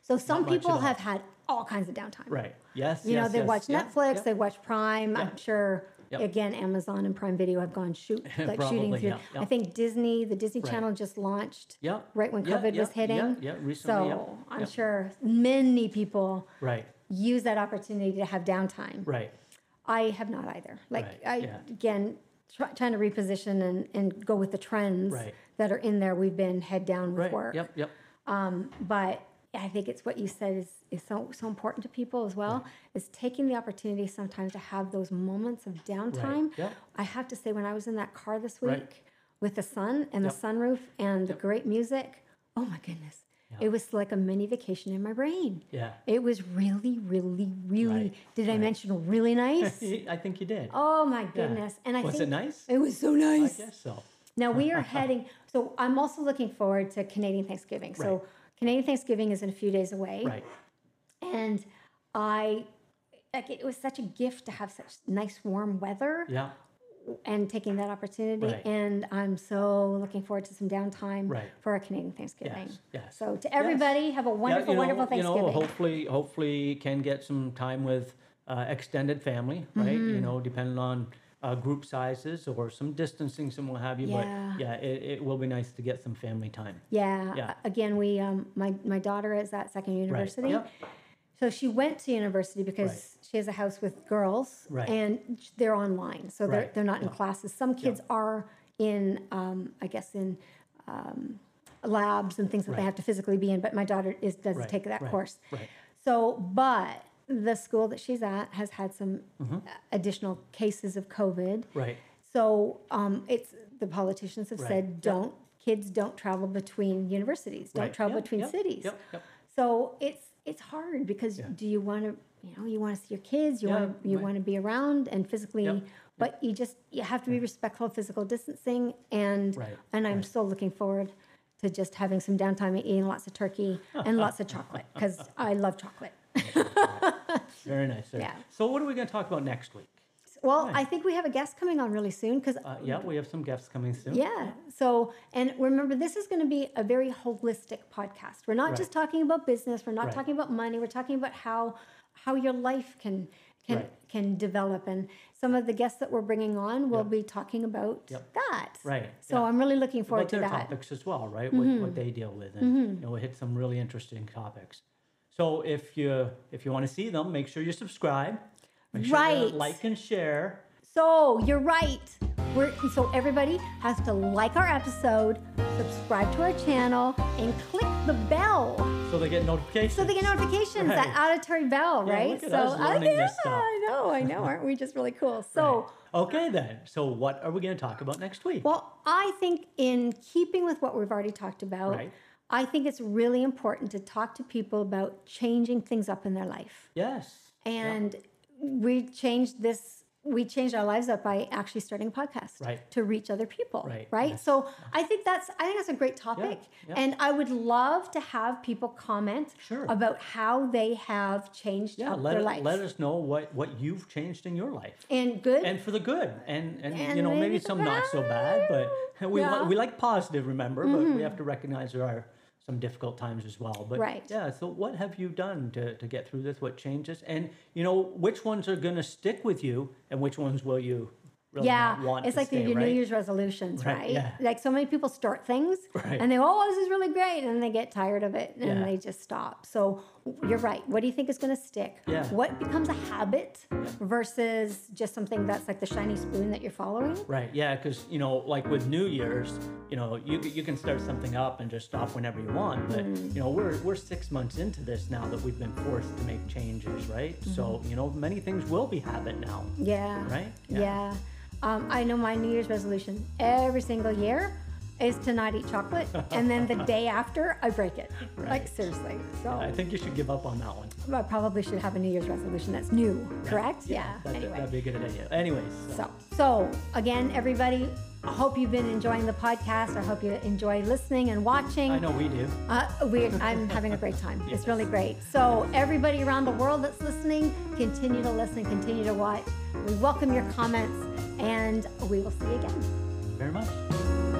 So, some at people have had all kinds of downtime. Right. Yes. You know, they yes, watch Netflix, they watch Prime. I'm sure, Yep. again, Amazon and Prime Video have gone shoot like shooting through. I think Disney, the Disney Right. Channel, just launched Yeah. right when COVID was hitting. Yeah. yeah recently. so I'm sure many people Right. use that opportunity to have downtime. Right. I have not either. Like Right, I yeah. again try, trying to reposition and, and go with the trends Right. that are in there. We've been head down with Right. work. Yep. Yep. Um, but I think it's what you said is, is so so important to people as well. Is taking the opportunity sometimes to have those moments of downtime. Yep. I have to say, when I was in that car this week with the sun and the sunroof and the great music, oh my goodness, It was like a mini vacation in my brain. Yeah. It was really, really, really. Right, Did I mention really nice? I think you did. oh my Yeah. goodness! And I Was it nice? It was so I nice. guess so. Now we are heading. So I'm also looking forward to Canadian Thanksgiving. So Right. Canadian Thanksgiving is in a few days away, Right. and I. Like it was such a gift to have such nice warm weather Yeah. And taking that opportunity. Right. And I'm so looking forward to some downtime Right. for our Canadian Thanksgiving. Yes. Yes. So to everybody, have a wonderful, yeah, you know, wonderful You know, hopefully, hopefully, can get some time with uh, extended family, right? Mm-hmm. You know, depending on uh, group sizes or some distancing, some what have you. Yeah. But yeah, it, it will be nice to get some family time. yeah. Yeah. Again, we um, my my daughter is at Second University. Right. Yep. So she went to university because Right. she has a house with girls, Right. and they're online, so they're Right. they're not in Yeah. classes. Some kids are in, um, I guess, in um, labs and things that they have to physically be in. But my daughter is doesn't take that course. right. So, but the school that she's at has had some Mm-hmm. additional cases of COVID. Right. So um, it's the politicians have said don't kids don't travel between universities, don't travel Yep, between yep, cities. Yep. Yep. So it's it's hard because Yeah. do you want to you know you want to see your kids, you Yeah, want to you right. want to be around and physically, Yep, but you just you have to be respectful of physical distancing and Right, and I'm right. so looking forward to just having some downtime and eating lots of turkey and lots of chocolate because I love chocolate. Very nice. Very- Yeah. So, what are we going to talk about next week? Well, Right. I think we have a guest coming on really soon because Uh, yeah, we have some guests coming soon. Yeah. So, and remember, this is going to be a very holistic podcast. We're not Right. just talking about business. We're not Right. talking about money. We're talking about how how your life can can Right. can develop. And some of the guests that we're bringing on will Yep. be talking about Yep. that. Right. So yeah. I'm really looking forward about to their that. Mm-hmm. topics as well, right? What, what they deal with, and you know, we hit some really interesting topics. So if you if you want to see them, make sure you subscribe. Make sure Right. like and share. So you're right. We're, so everybody has to like our episode, subscribe to our channel, and click the bell. So they get notifications. So they get notifications, that auditory bell, Yeah, right? so I, yeah. I know, I know. Aren't we just really cool? So, Okay then. So what are we going to talk about next week? well, I think in keeping with what we've already talked about, Right. I think it's really important to talk to people about changing things up in their life. yes. And we changed this. We changed our lives up by actually starting a podcast Right. to reach other people. Right, Right. yes. So I think that's I think that's a great topic, yeah. and I would love to have people comment Sure. about how they have changed Yeah. up Let their life. let us know what what you've changed in your life. and good. And for the good, and and, And you know maybe maybe some not so bad, but we Yeah. Mm-hmm. we like positive, remember, but we have to recognize there are some difficult times as well. But Right. yeah, so what have you done to, to get through this? What changes? And you know which ones are going to stick with you, and which ones will you really yeah, not want it's to like stay, your right? New Year's resolutions, Right, right? yeah. Like so many people start things Right. and they go, "Oh, this is really great," and then they get tired of it and Yeah. they just stop. So you're right. What do you think is going to stick? Yeah. What becomes a habit versus just something that's like the shiny spoon that you're following? Right. Yeah, because you know, like with New Year's, you know, you you can start something up and just stop whenever you want. But Mm. you know, we're we're six months into this now that we've been forced to make changes, right? So Mm-hmm. you know, many things will be habit now, Yeah. right? Yeah. Um, I know my New Year's resolution every single year is to not eat chocolate, and then the day after I break it. Like seriously. So I think you should give up on that one. I probably should have a New Year's resolution that's new, correct? Yeah. That, anyway. that'd be a good idea. Anyways, so, So, so again, everybody, I hope you've been enjoying the podcast. I hope you enjoy listening and watching. I know we do. Uh, we, I'm having a great time. It's really great. So, everybody around the world that's listening, continue to listen, continue to watch. We welcome your comments, and we will see you again. Thank you Very much.